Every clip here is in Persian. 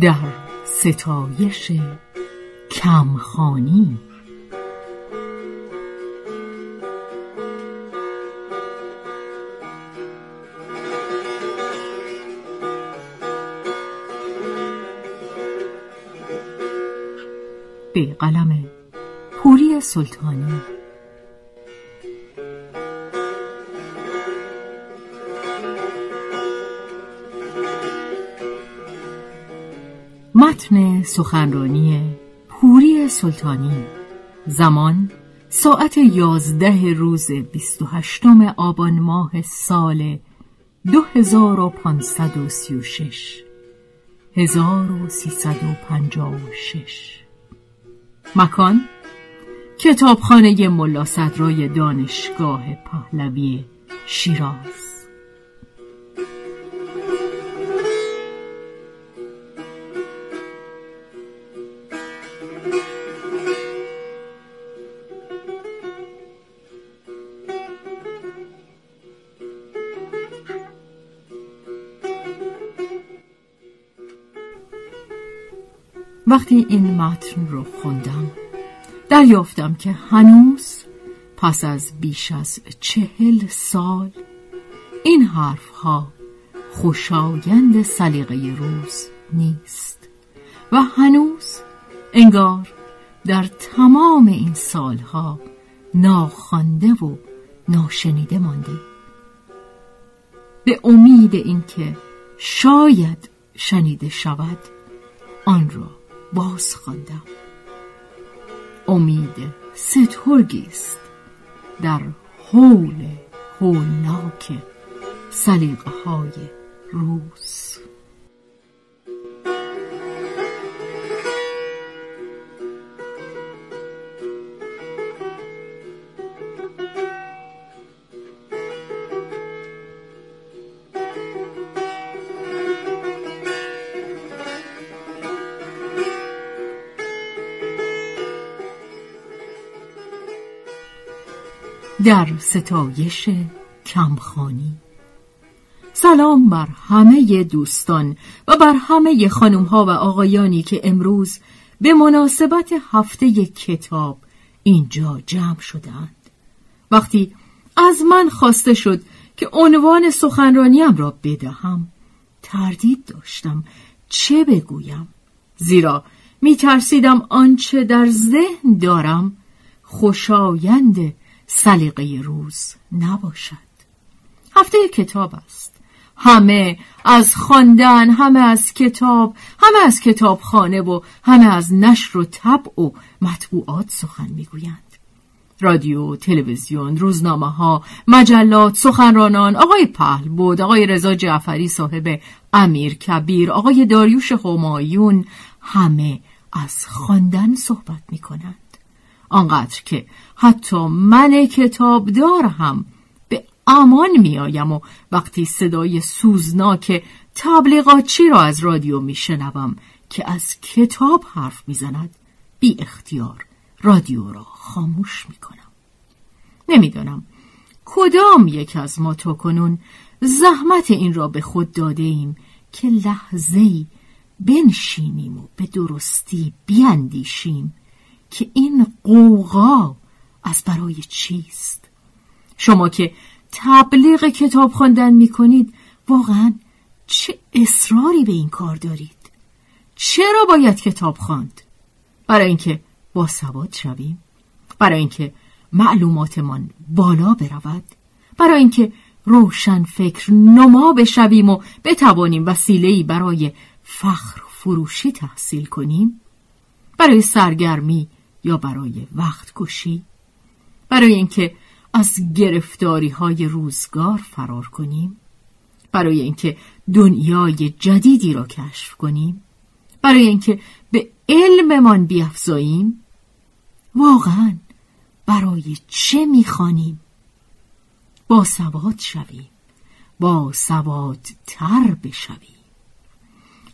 در ستایش کمخانی سلطانی. متن سخنرانی پوری سلطانی. زمان ساعت یازده روز بیست و هشتم آبان ماه سال دو هزار و پانصد و سی و شش. هزار و سیصد و پنجاه و شش. مکان کتابخانه ملا صدرای دانشگاه پهلوی شیراز. وقتی این متن رو خوندم دریافتم که هنوز پس از بیش از چهل سال این حرف ها خوشایند سلیقه روز نیست و هنوز انگار در تمام این سالها ناخوانده و ناشنیده مانده. به امید اینکه شاید شنیده شود آن را باز خواندم امید سترگی است در حول هولناک سلیقه های روز. در ستایش کمخانی. سلام بر همه دوستان و بر همه خانم ها و آقایانی که امروز به مناسبت هفته کتاب اینجا جمع شدند وقتی از من خواسته شد که عنوان سخنرانیم را بدهم تردید داشتم چه بگویم. زیرا می ترسیدم آنچه در ذهن دارم خوشایند سلیقه روز نباشد. هفته کتاب است. همه از خواندن همه از کتاب همه از کتابخانه و همه از نشر و طبع و مطبوعات سخن می‌گویند. رادیو، تلویزیون، روزنامه ها، مجلات، سخنرانان، آقای پهل بود، آقای رضا جعفری صاحب امیر کبیر، آقای داریوش همایون همه از خواندن صحبت می کنند. آنقدر که حتی من کتابدار هم به امان میآیم و وقتی صدای سوزناک تبلیغاتچی را از رادیو میشنوم که از کتاب حرف می‌زند بی اختیار رادیو را خاموش می‌کنم. نمی‌دانم کدام یک از ما تو کنون زحمت این را به خود داده ایم که لحظه بنشینیم و به درستی بیاندیشیم. که این قوقا از برای چیست؟ شما که تبلیغ کتاب خواندن می کنید واقعا چه اصراری به این کار دارید؟ چرا باید کتاب خواند؟ برای اینکه با سواد شویم برای اینکه معلوماتمان بالا برود برای اینکه روشن فکر نما بشویم و بتوانیم وسیله‌ای برای فخر فروشی تحصیل کنیم برای سرگرمی یا برای وقت کشی؟ برای اینکه از گرفتاری های روزگار فرار کنیم؟ برای اینکه دنیای جدیدی را کشف کنیم؟ برای اینکه به علممان بیافزاییم؟ واقعا برای چه می‌خوانیم؟ با سواد شویم با سواد تر بشویم.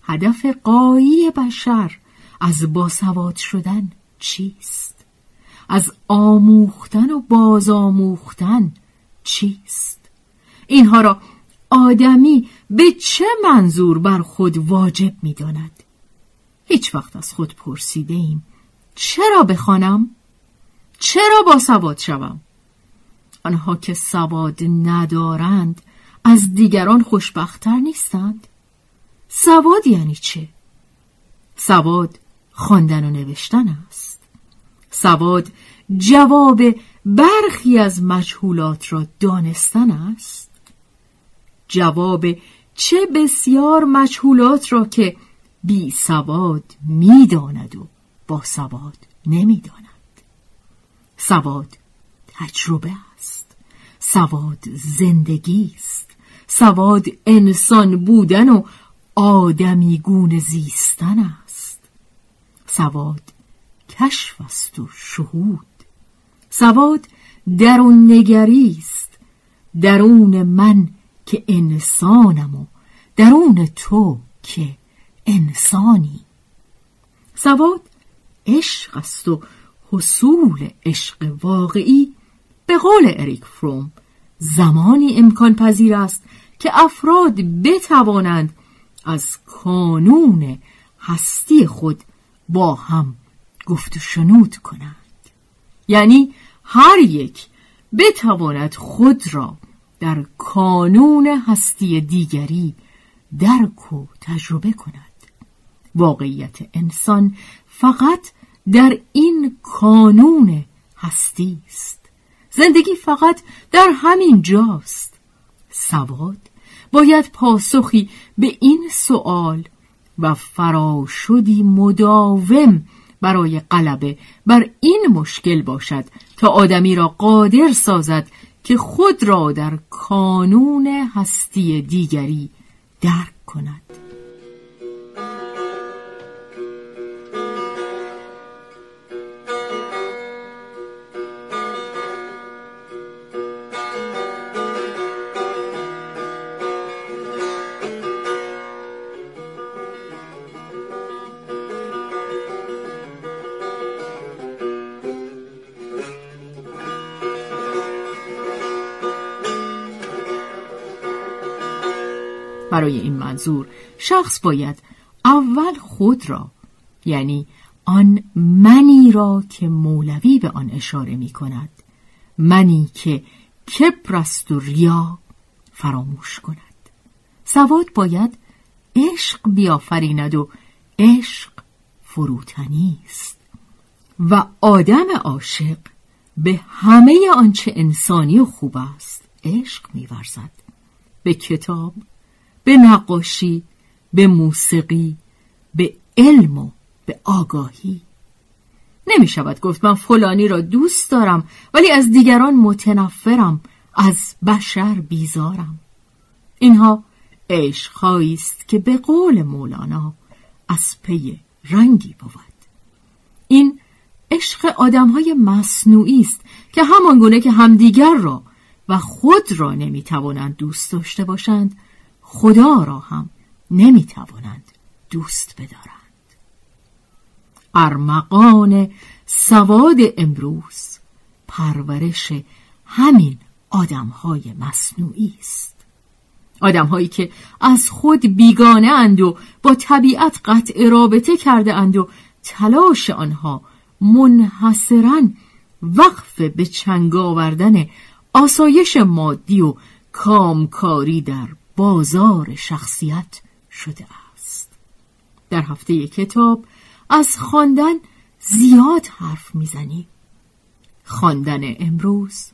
هدف قایی بشر از باسواد شدن چیست از آموختن و بازآموختن چیست اینها را آدمی به چه منظور بر خود واجب می داند؟ هیچ وقت از خود پرسیده ایم چرا بخوانم؟ چرا با سواد شوم؟ آنها که سواد ندارند از دیگران خوشبختتر نیستند؟ سواد یعنی چه؟ سواد خواندن و نوشتن است. سواد جواب برخی از مجهولات را دانستن است. جواب چه بسیار مجهولات را که بی سواد می‌داند و با سواد نمی‌داند. سواد تجربه است. سواد زندگی است. سواد انسان بودن و آدمیگون زیستن است سواد کشف است و شهود. سواد درون نگری است. درون من که انسانم و درون تو که انسانی. سواد عشق است و حصول عشق واقعی به قول اریک فروم زمانی امکان پذیر است که افراد بتوانند از کانون هستی خود با هم گفت و شنود کنند یعنی هر یک بتواند خود را در کانون هستی دیگری درک و تجربه کند. واقعیت انسان فقط در این کانون هستی است. زندگی فقط در همین جاست. سواد باید پاسخی به این سوال و فراشدی مداوم برای غلبه بر این مشکل باشد تا آدمی را قادر سازد که خود را در کانون هستی دیگری درک کند. برای این منظور شخص باید اول خود را یعنی آن منی را که مولوی به آن اشاره می کند منی که کپرست و ریا فراموش کند. سواد باید عشق بیافریند و عشق فروتنی است. و آدم عاشق به همه آنچه انسانی و خوب است عشق میورزد. به کتاب به نقاشی به موسیقی به علم و به آگاهی. نمی شود گفت من فلانی را دوست دارم ولی از دیگران متنفرم از بشر بیزارم. اینها عشقهایی است که به قول مولانا از پی رنگی بود. این عشق آدمهای مصنوعی است که همان گونه که همدیگر را و خود را نمی‌توانند دوست داشته باشند خدا را هم نمی‌توانند دوست بدارند. ارمغان سواد امروز پرورش همین آدمهای مصنوعی است. آدمهایی که از خود بیگانه اند و با طبیعت قطع رابطه کرده اند و تلاش آنها منحصرا وقف به چنگ آوردن آسایش مادی و کامکاری در بازار شخصیت شده است. در هفته کتاب از خواندن زیاد حرف می‌زنیم خواندن امروز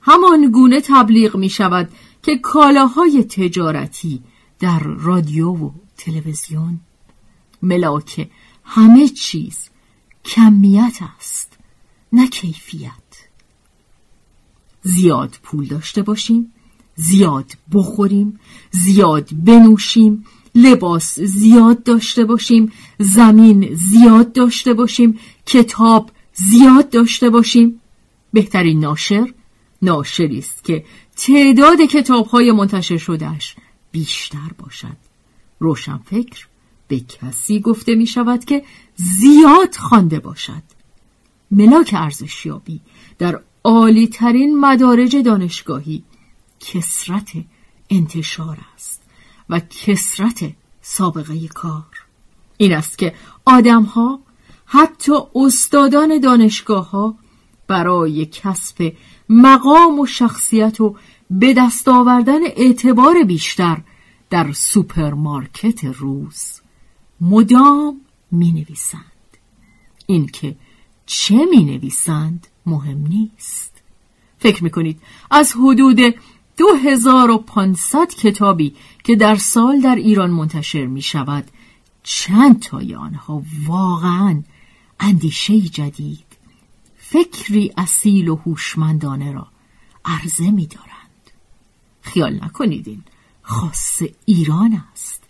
همان گونه تبلیغ می شود که کالاهای تجارتی در رادیو و تلویزیون. ملاک همه چیز کمیت است نه کیفیت. زیاد پول داشته باشیم زیاد بخوریم زیاد بنوشیم لباس زیاد داشته باشیم زمین زیاد داشته باشیم کتاب زیاد داشته باشیم. بهترین ناشر ناشری است که تعداد کتابهای منتشر شدهش بیشتر باشد. روشنفکر به کسی گفته می شود که زیاد خوانده باشد. ملاک ارزشیابی در عالی ترین مدارج دانشگاهی کسرت انتشار است و کسرت سابقه کار. این است که آدمها حتی استادان دانشگاه ها برای کسب مقام و شخصیت و به دست آوردن اعتبار بیشتر در سوپرمارکت روز مدام می نویسند اینکه چه می نویسند مهم نیست. فکر می کنید از حدود 2500 کتابی که در سال در ایران منتشر می شود چند تای آنها؟ واقعا اندیشه جدید. فکری اصیل و هوشمندانه را عرضه می دارند. خیال نکنید این خاص ایران است.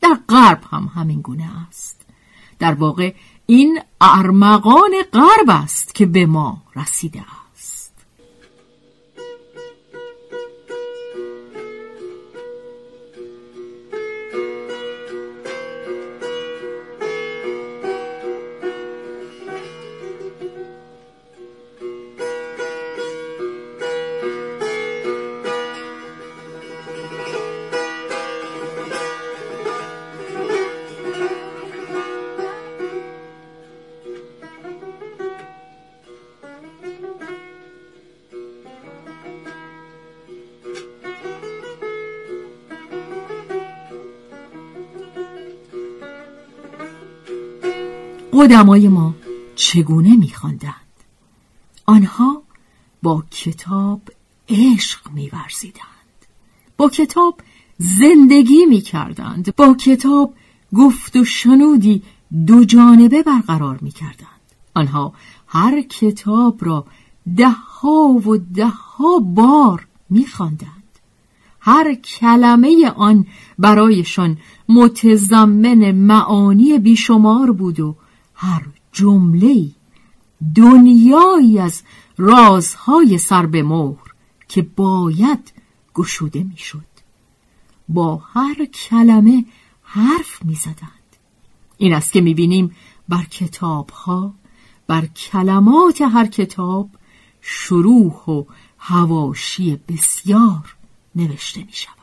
در غرب هم همین گونه است. در واقع این ارمغان غرب است که به ما رسیده است. قدمای ما چگونه میخواندند؟ آنها با کتاب عشق میورزیدند. با کتاب زندگی می‌کردند. با کتاب گفت و شنودی دو جانبه برقرار می‌کردند. آنها هر کتاب را ده ها و ده ها بار میخواندند. هر کلمه آن برایشان متضمن معانی بیشمار بود و هر جمله دنیایی از رازهای سر به مهر که باید گشوده می‌شد. با هر کلمه حرف می‌زدند. این است که می‌بینیم بر کتابها بر کلمات هر کتاب شروح و هواشی بسیار نوشته می شود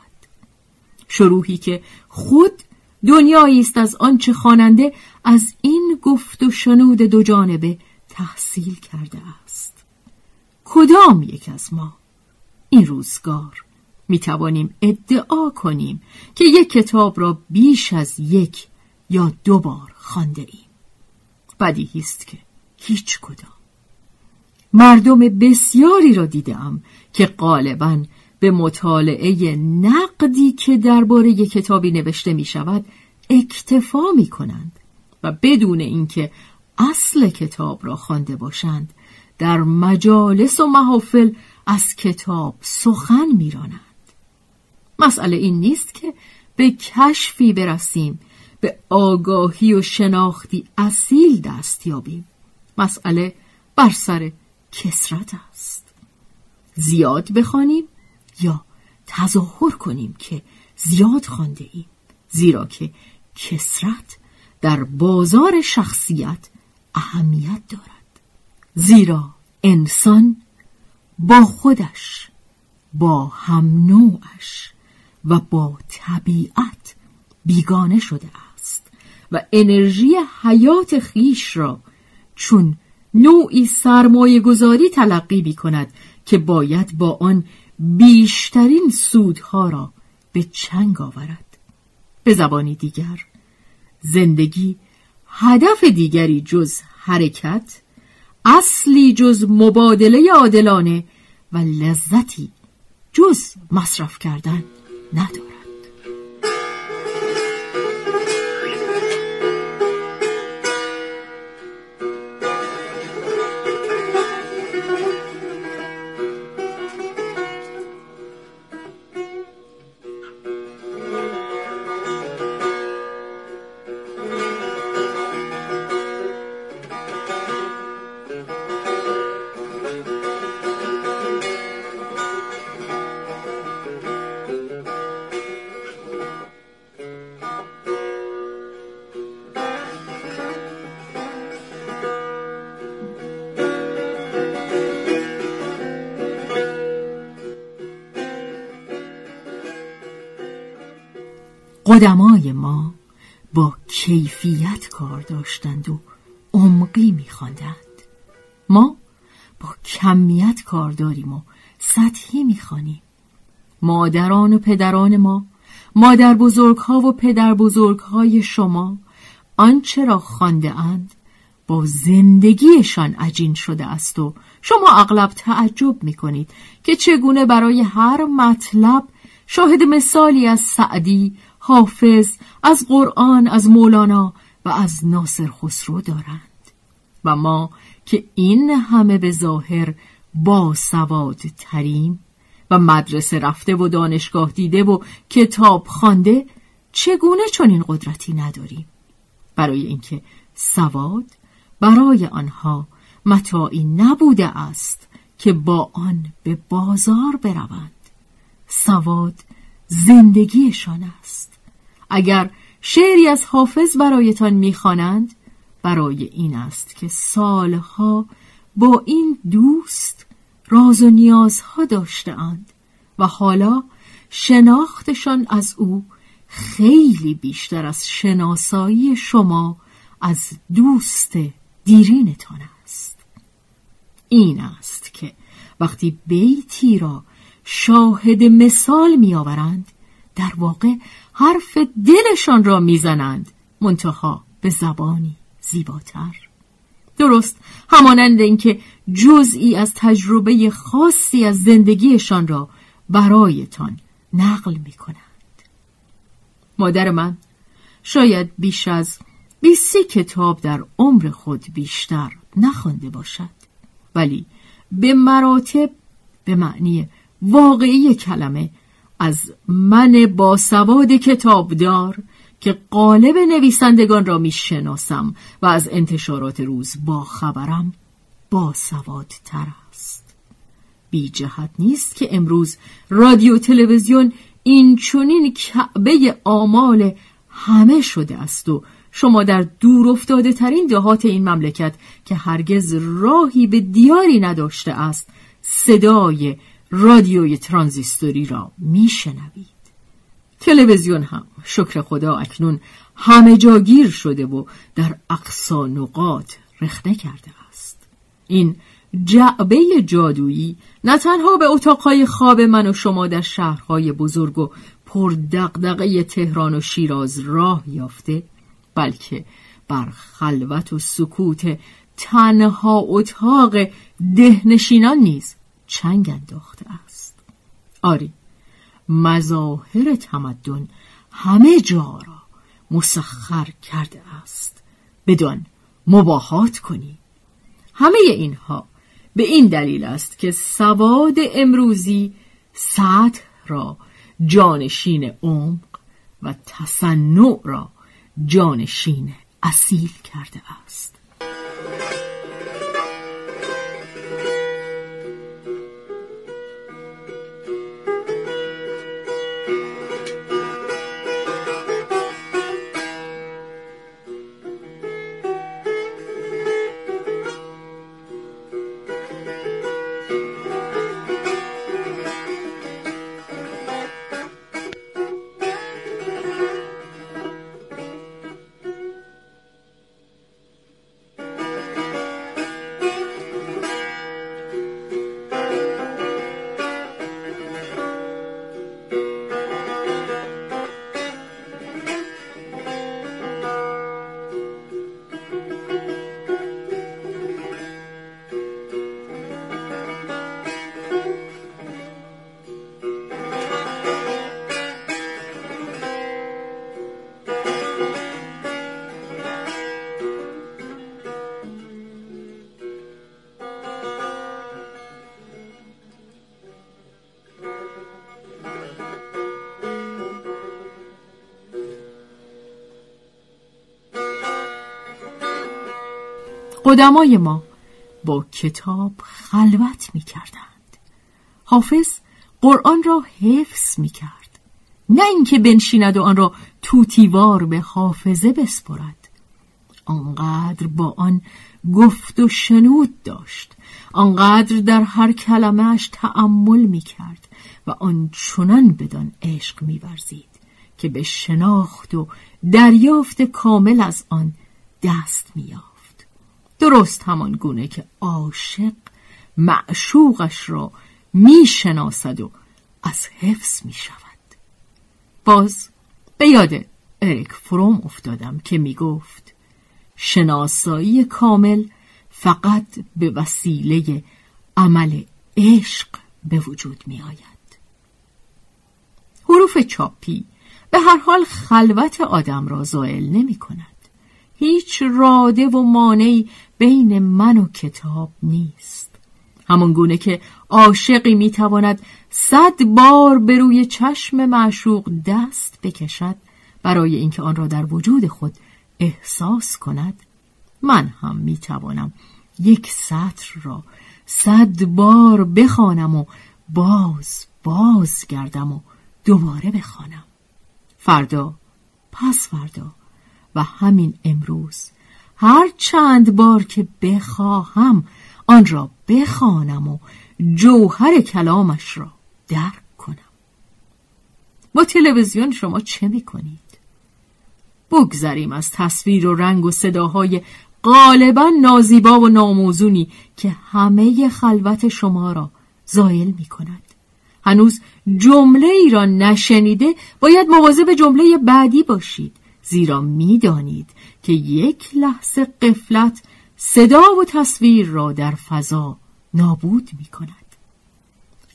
شروحی که خود دنیایی است از آنچه خواننده از این گفت و شنود دو جانبه تحصیل کرده است. کدام یک از ما این روزگار می توانیم ادعا کنیم که یک کتاب را بیش از یک یا دو بار خانده ایم؟ بدیهی است که هیچ کدام. مردم بسیاری را دیدم که غالبا به مطالعه نقدی که درباره کتابی نوشته می شود اکتفا می کنند و بدون اینکه اصل کتاب را خوانده باشند در مجالس و محافل از کتاب سخن میرانند. مسئله این نیست که به کشفی برسیم به آگاهی و شناختی اصیل دست یابیم. مسئله بر سر کسرت است. زیاد بخوانیم یا تظاهر کنیم که زیاد خوانده ایم. زیرا که کسرت در بازار شخصیت اهمیت دارد. زیرا انسان با خودش با هم نوعش و با طبیعت بیگانه شده است و انرژی حیات خیش را چون نوعی سرمایه گذاری تلقی می کند که باید با آن بیشترین سودها را به چنگ آورد. به زبانی دیگر زندگی هدف دیگری جز حرکت اصلی جز مبادله عادلانه و لذتی جز مصرف کردن ندارد قدمای ما با کیفیت کار داشتند و عمقی میخواندند. ما با کمیت کار داریم و سطحی می‌خوانیم. مادران و پدران ما مادر بزرگ ها و پدر بزرگ های شما آنچه را خانده اند با زندگیشان عجین شده است و شما اغلب تعجب می کنید که چگونه برای هر مطلب شاهد مثالی از سعدی، حافظ، از قرآن، از مولانا و از ناصر خسرو دارند. و ما که این همه به ظاهر با سواد تریم و مدرسه رفته و دانشگاه دیده و کتاب خوانده چگونه چنین قدرتی نداریم؟ برای اینکه سواد برای آنها متاعی نبوده است که با آن به بازار بروند. سواد زندگیشان است. اگر شعری از حافظ برایتان می‌خوانند برای این است که سالها با این دوست راز و نیازها داشتهاند و حالا شناختشان از او خیلی بیشتر از شناسایی شما از دوست دیرینتان است. این است که وقتی بیتی را شاهد مثال میآورند در واقع حرف دلشان را می‌زنند. منتها به زبانی زیباتر. درست همانند اینکه جزئی از تجربه خاصی از زندگیشان را برایتان نقل می کنند. مادر من شاید بیش از بیسی کتاب در عمر خود بیشتر نخوانده باشد. ولی به مراتب به معنی واقعی کلمه از من با سواد کتابدار که قالب نویسندگان را می‌شناسم و از انتشارات روز با خبرم با سواد تر است. بی جهت نیست که امروز رادیو تلویزیون این چونین کعبه آمال همه شده است و شما در دور افتاده ترین دهات این مملکت که هرگز راهی به دیاری نداشته است صدای رادیوی ترانزیستوری را میشنوید. تلویزیون هم. شکر خدا اکنون همه جاگیر شده و در اقصا نقاط رخنه کرده است. این جعبه جادویی نه تنها به اتاقهای خواب من و شما در شهرهای بزرگ و پر دقدقه تهران و شیراز راه یافته بلکه بر خلوت و سکوت تنها اتاق دهنشینان نیز چنگ انداخته است. آری مظاهر تمدن همه جا را مسخر کرده است. بدان مباهات کنی. همه اینها به این دلیل است که سواد امروزی سطح را جانشین عمق و تصنع را جانشین اصیل کرده است. قدمای ما با کتاب خلوت می کردند. حافظ قرآن را حفظ می کرد. نه اینکه بنشیند و آن را توتیوار به حافظه بسپرد. آنقدر با آن گفت و شنود داشت. آنقدر در هر کلمهش تأمل می کرد و آن چنان بدان عشق می برزید که به شناخت و دریافت کامل از آن دست میافت درست همان گونه که عاشق معشوقش را می‌شناسد و از حفظ می شود باز به یاد اریک فروم افتادم که می گفت شناسایی کامل فقط به وسیله عمل عشق به وجود می آید حروف چاپی به هر حال خلوت آدم را زائل نمی کند هیچ راده و مانعی بین من و کتاب نیست. همان گونه که عاشقی می‌تواند صد بار به روی چشم معشوق دست بکشد برای اینکه آن را در وجود خود احساس کند من هم می‌توانم یک سطر را صد بار بخوانم و باز باز گردم و دوباره بخوانم. فردا پس فردا و همین امروز هر چند بار که بخواهم آن را بخوانم و جوهر کلامش را درک کنم با تلویزیون شما چه می‌کنید؟ بگذریم از تصویر و رنگ و صداهای غالبا نازیبا و ناموزونی که همه خلوت شما را زایل می کند. هنوز جمله ای را نشنیده باید مواظب جمله بعدی باشید زیرا می‌دانید که یک لحظه قفلت صدا و تصویر را در فضا نابود می کند.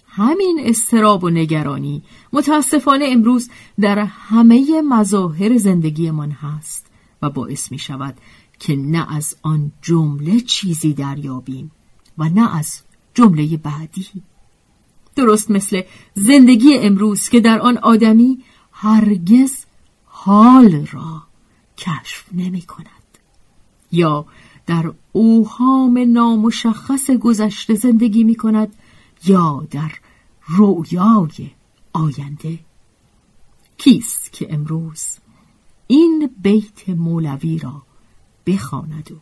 همین استراب و نگرانی متاسفانه امروز در همه مظاهر زندگیمان هست و باعث می شود که نه از آن جمله چیزی دریابیم و نه از جمله بعدی درست مثل زندگی امروز که در آن آدمی هرگز حال را کشف نمی کند. یا در اوهام نامشخص گذشته زندگی می کند یا در رویای آینده. کیست که امروز این بیت مولوی را بخواند و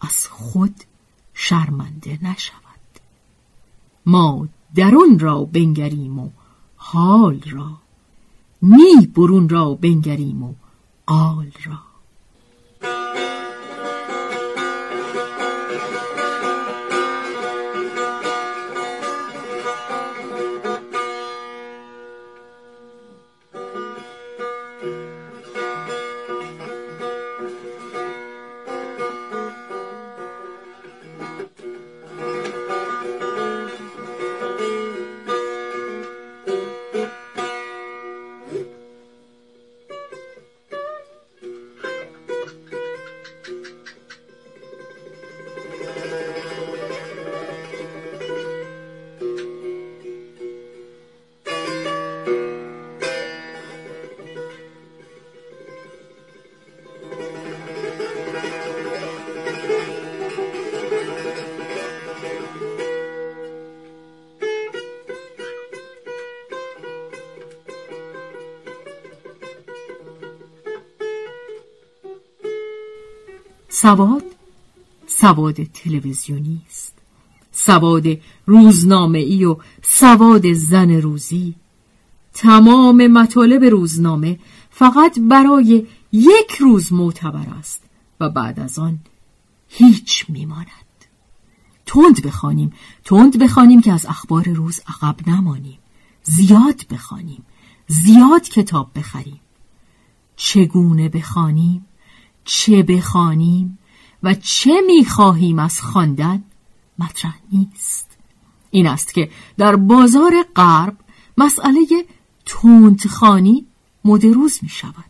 از خود شرمنده نشود؟ ما درون را بنگریم و حال را نی برون را بنگریم و قال را. سواد سواد تلویزیونی است. سواد روزنامه ای و سواد زن روزی. تمام مطالب روزنامه فقط برای یک روز معتبر است و بعد از آن هیچ میماند. تند بخوانیم تند بخوانیم که از اخبار روز عقب نمانیم. زیاد بخوانیم زیاد کتاب بخریم. چگونه بخوانیم؟ چه بخوانیم و چه می‌خواهیم از خواندن مطرح نیست. این است که در بازار غرب مسئله تندخانی مدروز می شود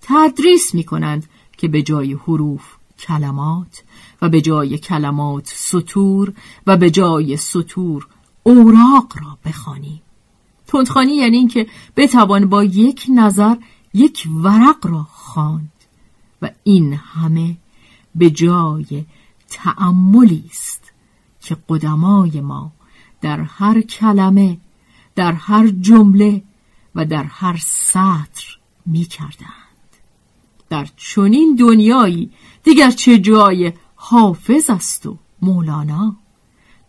تدریس می کنند که به جای حروف کلمات و به جای کلمات سطور و به جای سطور اوراق را بخوانیم. تندخانی یعنی اینکه بتوان با یک نظر یک ورق را خواند. و این همه به جای تأملی است که قدمای ما در هر کلمه در هر جمله و در هر سطر می کردند. در چنین دنیایی دیگر چه جای حافظ است و مولانا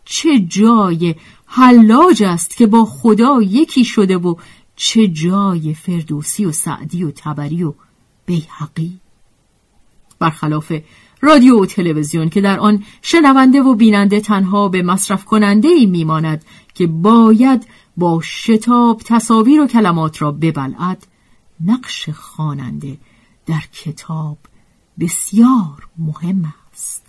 چه جای حلاج است که با خدا یکی شده و چه جای فردوسی و سعدی و تبری و بیحقی برخلاف رادیو و تلویزیون که در آن شنونده و بیننده تنها به مصرف کننده ای میماند که باید با شتاب تصاویر و کلمات را ببلعد نقش خواننده در کتاب بسیار مهم است.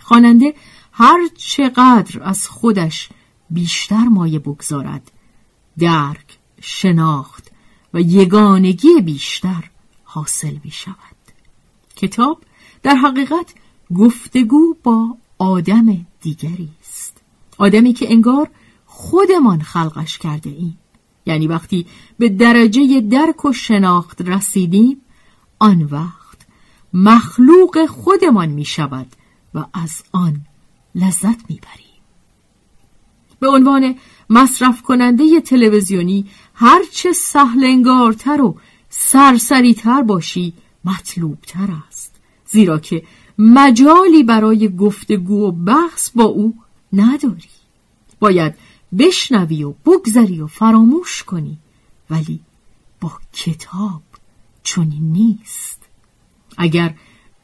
خواننده هر چقدر از خودش بیشتر مایه بگذارد درک شناخت و یگانگی بیشتر حاصل می شود کتاب در حقیقت گفتگو با آدم دیگری است. آدمی که انگار خودمان خلقش کرده ایم. یعنی وقتی به درجه درک و شناخت رسیدیم آن وقت مخلوق خودمان می شود و از آن لذت می بریم. به عنوان مصرف کننده تلویزیونی هرچه سهلنگارتر و سرسریتر باشی مطلوبتر است. زیرا که مجالی برای گفتگو و بحث با او نداری. باید بشنوی و بگذری و فراموش کنی ولی با کتاب چنین نیست. اگر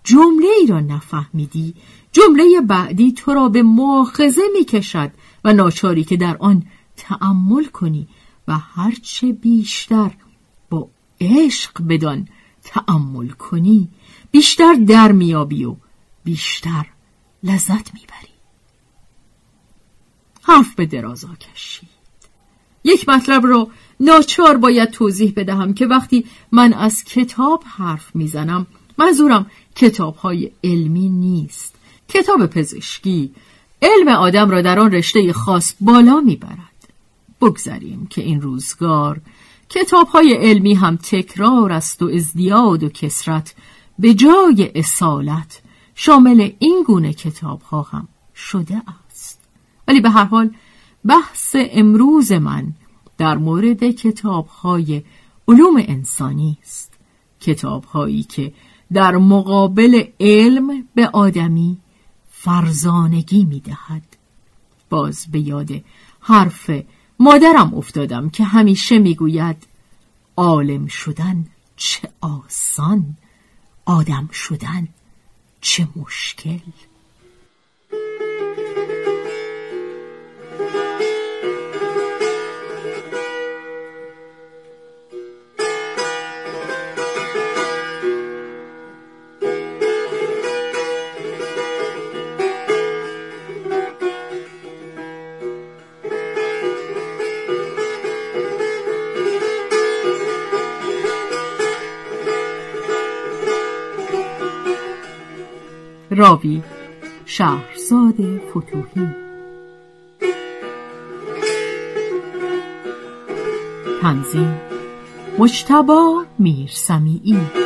جمله ای را نفهمیدی جمله بعدی تو را به مؤاخذه می کشد و ناچاری که در آن تأمل کنی و هرچه بیشتر با عشق بدان تأمل کنی بیشتر در میابی و بیشتر لذت می‌بری. حرف به درازا کشید. یک مطلب را ناچار باید توضیح بدهم که وقتی من از کتاب حرف می‌زنم منظورم کتاب های علمی نیست. کتاب پزشکی علم آدم را در آن رشته خاص بالا می‌برد. بگذاریم که این روزگار کتاب های علمی هم تکرار است و ازدیاد و کسرت به جای اصالت شامل این گونه کتاب ها هم شده است ولی به هر حال بحث امروز من در مورد کتاب های علوم انسانی است کتاب هایی که در مقابل علم به آدمی فرزانگی می دهد. باز به یاد حرف مادرم افتادم که همیشه می‌گوید عالم شدن چه آسان آدم شدن چه مشکل. راوی شهرزاد فتوهی. تنظیم مجتبا میرسمیعی.